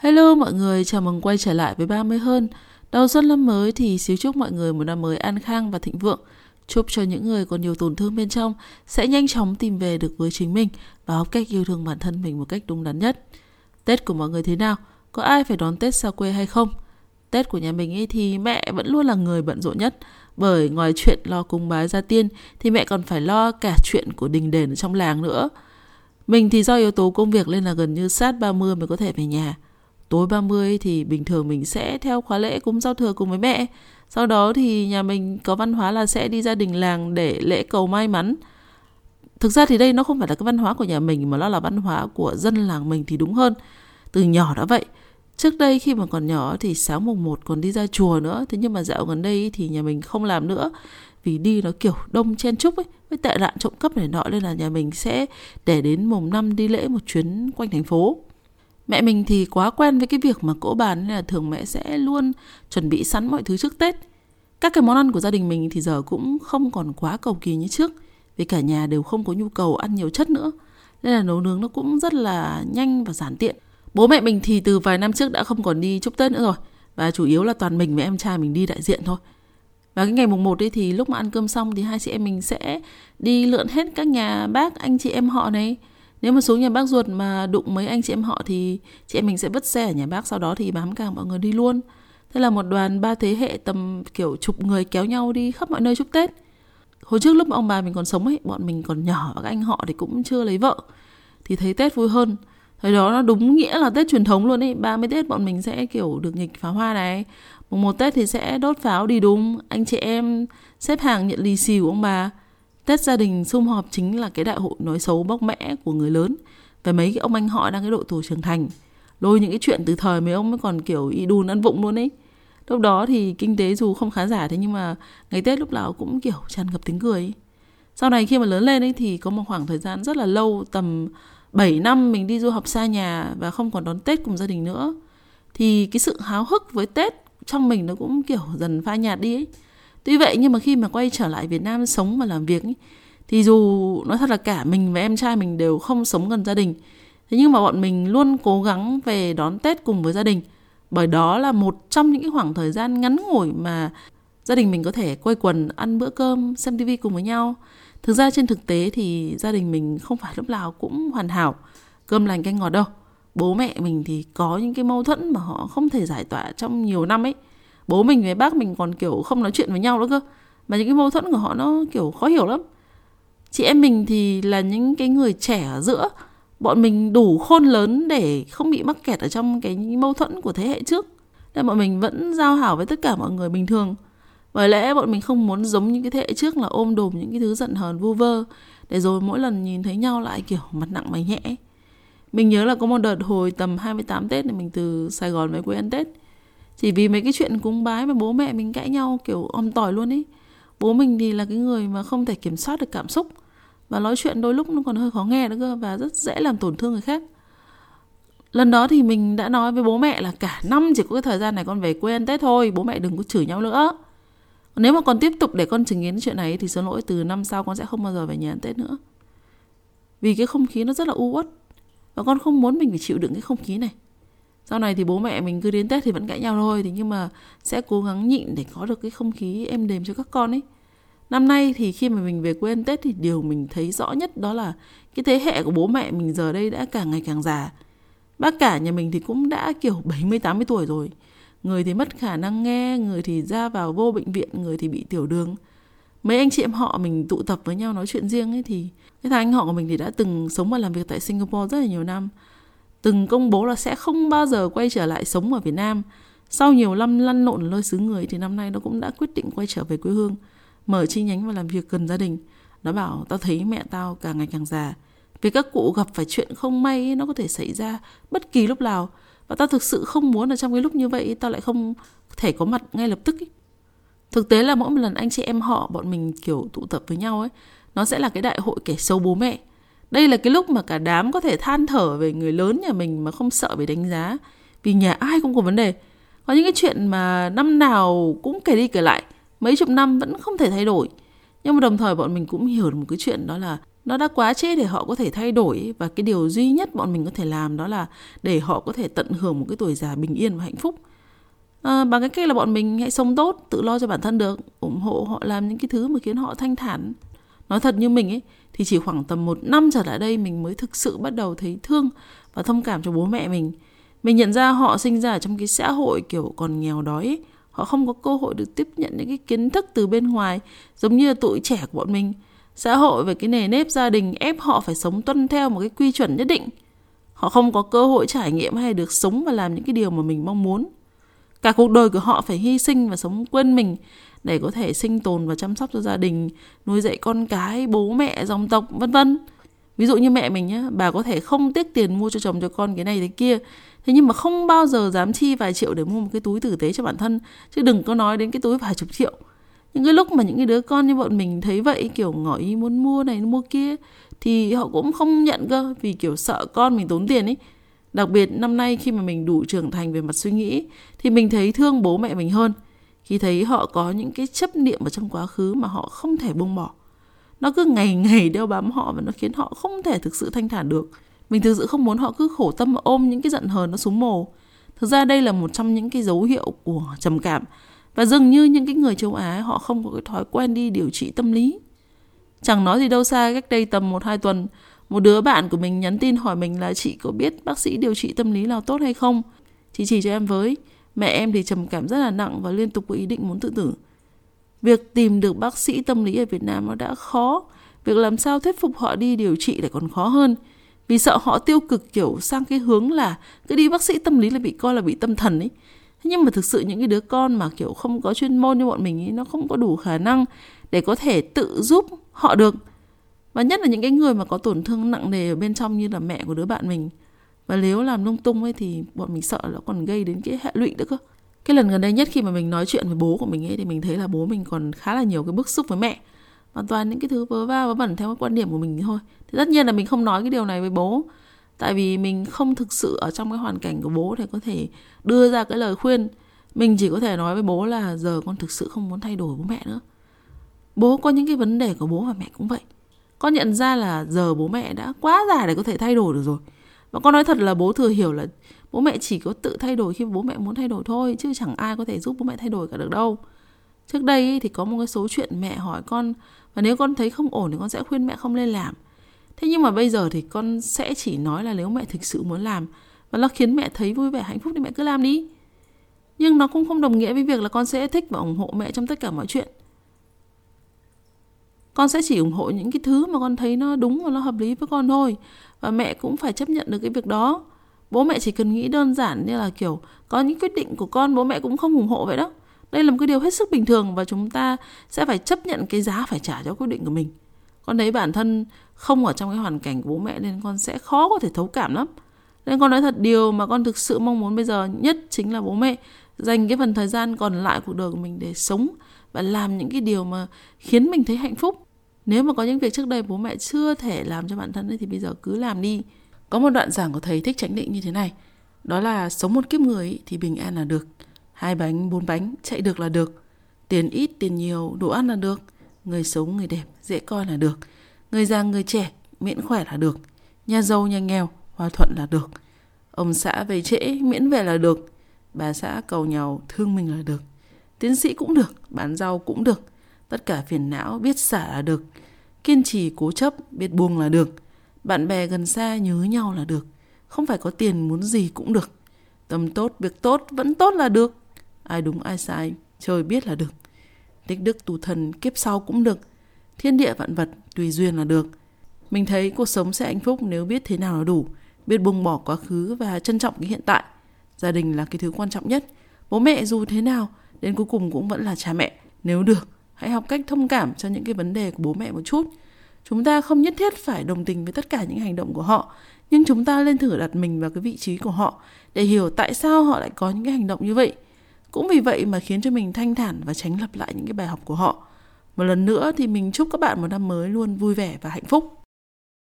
Hello mọi người, chào mừng quay trở lại với 30 hơn. Đầu xuân năm mới thì xíu chúc mọi người một năm mới an khang và thịnh vượng. Chúc cho những người còn nhiều tổn thương bên trong sẽ nhanh chóng tìm về được với chính mình và học cách yêu thương bản thân mình một cách đúng đắn nhất. Tết của mọi người thế nào? Có ai phải đón Tết xa quê hay không? Tết của nhà mình ấy thì mẹ vẫn luôn là người bận rộn nhất bởi ngoài chuyện lo cúng bái gia tiên thì mẹ còn phải lo cả chuyện của đình đền ở trong làng nữa. Mình thì do yếu tố công việc nên là gần như sát 30 mới có thể về nhà. Tối 30 thì bình thường mình sẽ theo khóa lễ cúng giao thừa cùng với mẹ. Sau đó thì nhà mình có văn hóa là sẽ đi gia đình làng để lễ cầu may mắn. Thực ra thì đây nó không phải là cái văn hóa của nhà mình mà nó là văn hóa của dân làng mình thì đúng hơn. Từ nhỏ đã vậy. Trước đây khi mà còn nhỏ thì sáng mùng 1 còn đi ra chùa nữa. Thế nhưng mà dạo gần đây thì nhà mình không làm nữa. Vì đi nó kiểu đông chen chúc ấy. Với tệ nạn trộm cắp này nọ, nên là nhà mình sẽ để đến mùng 5 đi lễ một chuyến quanh thành phố. Mẹ mình thì quá quen với cái việc mà cỗ bàn nên là thường mẹ sẽ luôn chuẩn bị sẵn mọi thứ trước Tết. Các cái món ăn của gia đình mình thì giờ cũng không còn quá cầu kỳ như trước vì cả nhà đều không có nhu cầu ăn nhiều chất nữa. Nên là nấu nướng nó cũng rất là nhanh và giản tiện. Bố mẹ mình thì từ vài năm trước đã không còn đi chúc Tết nữa rồi và chủ yếu là toàn mình với em trai mình đi đại diện thôi. Và cái ngày mùng 1 ấy thì lúc mà ăn cơm xong thì hai chị em mình sẽ đi lượn hết các nhà bác, anh chị em họ này nếu mà xuống nhà bác ruột mà đụng mấy anh chị em họ thì chị em mình sẽ vứt xe ở nhà bác, sau đó thì bám càng mọi người đi luôn. Thế là một đoàn ba thế hệ tầm, kiểu, chục người kéo nhau đi khắp mọi nơi chúc tết. Hồi trước lúc mà ông bà mình còn sống ấy, bọn mình còn nhỏ và các anh họ thì cũng chưa lấy vợ, thì thấy tết vui hơn. Thời đó nó đúng nghĩa là tết truyền thống luôn ấy, ba mươi tết bọn mình sẽ, kiểu, được nghịch pháo hoa này, mùng một tết thì sẽ đốt pháo đi đúng, anh chị em xếp hàng nhận lì xì của ông bà. Tết gia đình sum họp chính là cái đại hội nói xấu bóc mẽ của người lớn về mấy cái ông anh họ đang cái độ tuổi trưởng thành. Lôi những cái chuyện từ thời mấy ông mới còn kiểu y đùn ăn vụng luôn ấy. Lúc đó thì kinh tế dù không khá giả thế nhưng mà ngày Tết lúc nào cũng kiểu tràn ngập tiếng cười ấy. Sau này khi mà lớn lên ấy thì có một khoảng thời gian rất là lâu, tầm 7 năm mình đi du học xa nhà và không còn đón Tết cùng gia đình nữa. Thì cái sự háo hức với Tết trong mình nó cũng kiểu dần phai nhạt đi ấy Tuy vậy nhưng mà khi mà quay trở lại Việt Nam sống và làm việc ý, thì dù nói thật là cả mình và em trai mình đều không sống gần gia đình. Thế nhưng mà bọn mình luôn cố gắng về đón Tết cùng với gia đình. Bởi đó là một trong những cái khoảng thời gian ngắn ngủi mà gia đình mình có thể quây quần ăn bữa cơm, xem tivi cùng với nhau. Thực ra trên thực tế thì gia đình mình không phải lúc nào cũng hoàn hảo, cơm lành canh ngọt đâu. Bố mẹ mình thì có những cái mâu thuẫn mà họ không thể giải tỏa trong nhiều năm ấy bố mình với bác mình còn kiểu không nói chuyện với nhau nữa cơ. Mà những cái mâu thuẫn của họ nó kiểu khó hiểu lắm. Chị em mình thì là những cái người trẻ ở giữa. Bọn mình đủ khôn lớn để không bị mắc kẹt ở trong cái mâu thuẫn của thế hệ trước. Nên bọn mình vẫn giao hảo với tất cả mọi người bình thường. Bởi lẽ bọn mình không muốn giống những cái thế hệ trước là ôm đồm những cái thứ giận hờn vu vơ, để rồi mỗi lần nhìn thấy nhau lại kiểu mặt nặng mày nhẹ. Mình nhớ là có một đợt hồi tầm 28 Tết thì mình từ Sài Gòn về quê ăn Tết chỉ vì mấy cái chuyện cúng bái mà bố mẹ mình cãi nhau kiểu om tỏi luôn ấy bố mình thì là cái người mà không thể kiểm soát được cảm xúc. Và nói chuyện đôi lúc nó còn hơi khó nghe nữa cơ, và rất dễ làm tổn thương người khác. Lần đó thì mình đã nói với bố mẹ là cả năm chỉ có cái thời gian này con về quê ăn tết thôi, bố mẹ đừng có chửi nhau nữa. Nếu mà con tiếp tục để con chứng kiến chuyện này thì xin lỗi, từ năm sau con sẽ không bao giờ về nhà ăn tết nữa. Vì cái không khí nó rất là u uất, và con không muốn mình phải chịu đựng cái không khí này sau này thì bố mẹ mình cứ đến tết thì vẫn cãi nhau thôi thì nhưng mà sẽ cố gắng nhịn để có được cái không khí êm đềm cho các con ấy năm nay thì khi mà mình về quê ăn tết thì điều mình thấy rõ nhất đó là cái thế hệ của bố mẹ mình giờ đây đã càng ngày càng già bác cả nhà mình thì cũng đã kiểu 70 80 tuổi rồi. Người thì mất khả năng nghe, người thì ra vào vô bệnh viện, người thì bị tiểu đường. Mấy anh chị em họ mình tụ tập với nhau nói chuyện riêng ấy thì cái thằng anh họ của mình thì đã từng sống và làm việc tại Singapore rất là nhiều năm từng công bố là sẽ không bao giờ quay trở lại sống ở Việt Nam. Sau nhiều năm lăn lộn nơi xứ người thì năm nay nó cũng đã quyết định quay trở về quê hương, mở chi nhánh và làm việc gần gia đình. Nó bảo tao thấy mẹ tao càng ngày càng già. Vì các cụ gặp phải chuyện không may ấy, nó có thể xảy ra bất kỳ lúc nào. Và tao thực sự không muốn là trong cái lúc như vậy tao lại không thể có mặt ngay lập tức ấy. Thực tế là mỗi một lần anh chị em họ bọn mình kiểu tụ tập với nhau ấy, nó sẽ là cái đại hội kẻ xấu bố mẹ đây là cái lúc mà cả đám có thể than thở về người lớn nhà mình mà không sợ bị đánh giá. Vì nhà ai cũng có vấn đề. Có những cái chuyện mà năm nào cũng kể đi kể lại, mấy chục năm vẫn không thể thay đổi. Nhưng mà đồng thời bọn mình cũng hiểu được một cái chuyện đó là nó đã quá trễ để họ có thể thay đổi và cái điều duy nhất bọn mình có thể làm đó là để họ có thể tận hưởng một cái tuổi già bình yên và hạnh phúc à, bằng cái cách là bọn mình hãy sống tốt tự lo cho bản thân được ủng hộ họ làm những cái thứ mà khiến họ thanh thản nói thật như mình ấy thì chỉ khoảng tầm một năm trở lại đây mình mới thực sự bắt đầu thấy thương và thông cảm cho bố mẹ mình. Mình nhận ra họ sinh ra trong cái xã hội kiểu còn nghèo đói ấy. họ không có cơ hội được tiếp nhận những cái kiến thức từ bên ngoài, giống như tuổi trẻ của bọn mình. Xã hội về cái nề nếp gia đình ép họ phải sống tuân theo một cái quy chuẩn nhất định. Họ không có cơ hội trải nghiệm hay được sống và làm những cái điều mà mình mong muốn. Cả cuộc đời của họ phải hy sinh và sống quên mình để có thể sinh tồn và chăm sóc cho gia đình, nuôi dạy con cái, bố mẹ, dòng tộc, vân vân. Ví dụ như mẹ mình nhá, bà có thể không tiếc tiền mua cho chồng cho con cái này thế kia. Thế nhưng mà không bao giờ dám chi vài triệu để mua một cái túi tử tế cho bản thân, chứ đừng có nói đến cái túi vài chục triệu. Những cái lúc mà những cái đứa con như bọn mình thấy vậy, kiểu ngỏ ý muốn mua này mua kia, thì họ cũng không nhận cơ, vì kiểu sợ con mình tốn tiền ấy. Đặc biệt năm nay khi mà mình đủ trưởng thành về mặt suy nghĩ, thì mình thấy thương bố mẹ mình hơn khi thấy họ có những cái chấp niệm ở trong quá khứ mà họ không thể buông bỏ. Nó cứ ngày ngày đeo bám họ và nó khiến họ không thể thực sự thanh thản được. Mình thực sự không muốn họ cứ khổ tâm ôm những cái giận hờn nó xuống mồ. Thực ra đây là một trong những cái dấu hiệu của trầm cảm. Và dường như những cái người châu Á, họ không có cái thói quen đi điều trị tâm lý. Chẳng nói gì đâu xa cách đây tầm một, hai tuần, một đứa bạn của mình nhắn tin hỏi mình là chị có biết bác sĩ điều trị tâm lý nào tốt hay không? Chị chỉ cho em với mẹ em thì trầm cảm rất là nặng và liên tục có ý định muốn tự tử. Việc tìm được bác sĩ tâm lý ở Việt Nam nó đã khó. Việc làm sao thuyết phục họ đi điều trị lại còn khó hơn. Vì sợ họ tiêu cực, kiểu, sang cái hướng là cứ đi bác sĩ tâm lý là bị coi là bị tâm thần ấy. Thế nhưng mà thực sự những cái đứa con mà, kiểu, không có chuyên môn như bọn mình ấy, nó không có đủ khả năng để có thể tự giúp họ được. Và nhất là những cái người mà có tổn thương nặng nề ở bên trong như là mẹ của đứa bạn mình và nếu làm lung tung ấy thì bọn mình sợ nó còn gây đến cái hệ lụy nữa cơ. Cái lần gần đây nhất khi mà mình nói chuyện với bố của mình ấy thì mình thấy là bố mình còn khá là nhiều cái bức xúc với mẹ. Hoàn toàn những cái thứ vớ va vớ vẩn theo cái quan điểm của mình thôi. Thì tất nhiên là mình không nói cái điều này với bố. Tại vì mình không thực sự ở trong cái hoàn cảnh của bố để có thể đưa ra cái lời khuyên. Mình chỉ có thể nói với bố là giờ con thực sự không muốn thay đổi bố mẹ nữa. Bố có những cái vấn đề của bố và mẹ cũng vậy. Con nhận ra là giờ bố mẹ đã quá già để có thể thay đổi được rồi và con nói thật là bố thừa hiểu là bố mẹ chỉ có tự thay đổi khi bố mẹ muốn thay đổi thôi, chứ chẳng ai có thể giúp bố mẹ thay đổi cả được đâu. Trước đây thì có một cái số chuyện mẹ hỏi con, và nếu con thấy không ổn thì con sẽ khuyên mẹ không nên làm. Thế nhưng mà bây giờ thì con sẽ chỉ nói là nếu mẹ thực sự muốn làm, và nó khiến mẹ thấy vui vẻ, hạnh phúc thì mẹ cứ làm đi. Nhưng nó cũng không đồng nghĩa với việc là con sẽ thích và ủng hộ mẹ trong tất cả mọi chuyện con sẽ chỉ ủng hộ những cái thứ mà con thấy nó đúng và nó hợp lý với con thôi. Và mẹ cũng phải chấp nhận được cái việc đó. Bố mẹ chỉ cần nghĩ đơn giản như là kiểu có những quyết định của con, bố mẹ cũng không ủng hộ vậy đó. Đây là một cái điều hết sức bình thường và chúng ta sẽ phải chấp nhận cái giá phải trả cho quyết định của mình. Con thấy bản thân không ở trong cái hoàn cảnh của bố mẹ nên con sẽ khó có thể thấu cảm lắm. Nên con nói thật, điều mà con thực sự mong muốn bây giờ nhất chính là bố mẹ dành cái phần thời gian còn lại cuộc đời của mình để sống và làm những cái điều mà khiến mình thấy hạnh phúc nếu mà có những việc trước đây bố mẹ chưa thể làm cho bản thân ấy, thì bây giờ cứ làm đi. Có một đoạn giảng của thầy thích chánh định như thế này. Đó là sống một kiếp người thì bình an là được. Hai bánh bốn bánh chạy được là được. Tiền ít tiền nhiều đủ ăn là được. Người sống người đẹp dễ coi là được. Người già người trẻ miễn khỏe là được. Nhà giàu nhà nghèo hòa thuận là được. Ông xã về trễ miễn về là được. Bà xã cầu nhau thương mình là được. Tiến sĩ cũng được bán rau cũng được tất cả phiền não biết xả là được, kiên trì cố chấp biết buông là được, bạn bè gần xa nhớ nhau là được, không phải có tiền muốn gì cũng được. Tâm tốt, việc tốt vẫn tốt là được. Ai đúng, ai sai, trời biết là được. Tích đức tu thần kiếp sau cũng được. Thiên địa vạn vật, tùy duyên là được. Mình thấy cuộc sống sẽ hạnh phúc nếu biết thế nào là đủ, biết buông bỏ quá khứ và trân trọng cái hiện tại. Gia đình là cái thứ quan trọng nhất. Bố mẹ dù thế nào, đến cuối cùng cũng vẫn là cha mẹ, nếu được hãy học cách thông cảm cho những cái vấn đề của bố mẹ một chút. Chúng ta không nhất thiết phải đồng tình với tất cả những hành động của họ, nhưng chúng ta nên thử đặt mình vào cái vị trí của họ để hiểu tại sao họ lại có những cái hành động như vậy. Cũng vì vậy mà khiến cho mình thanh thản và tránh lặp lại những cái bài học của họ. Một lần nữa thì mình chúc các bạn một năm mới luôn vui vẻ và hạnh phúc.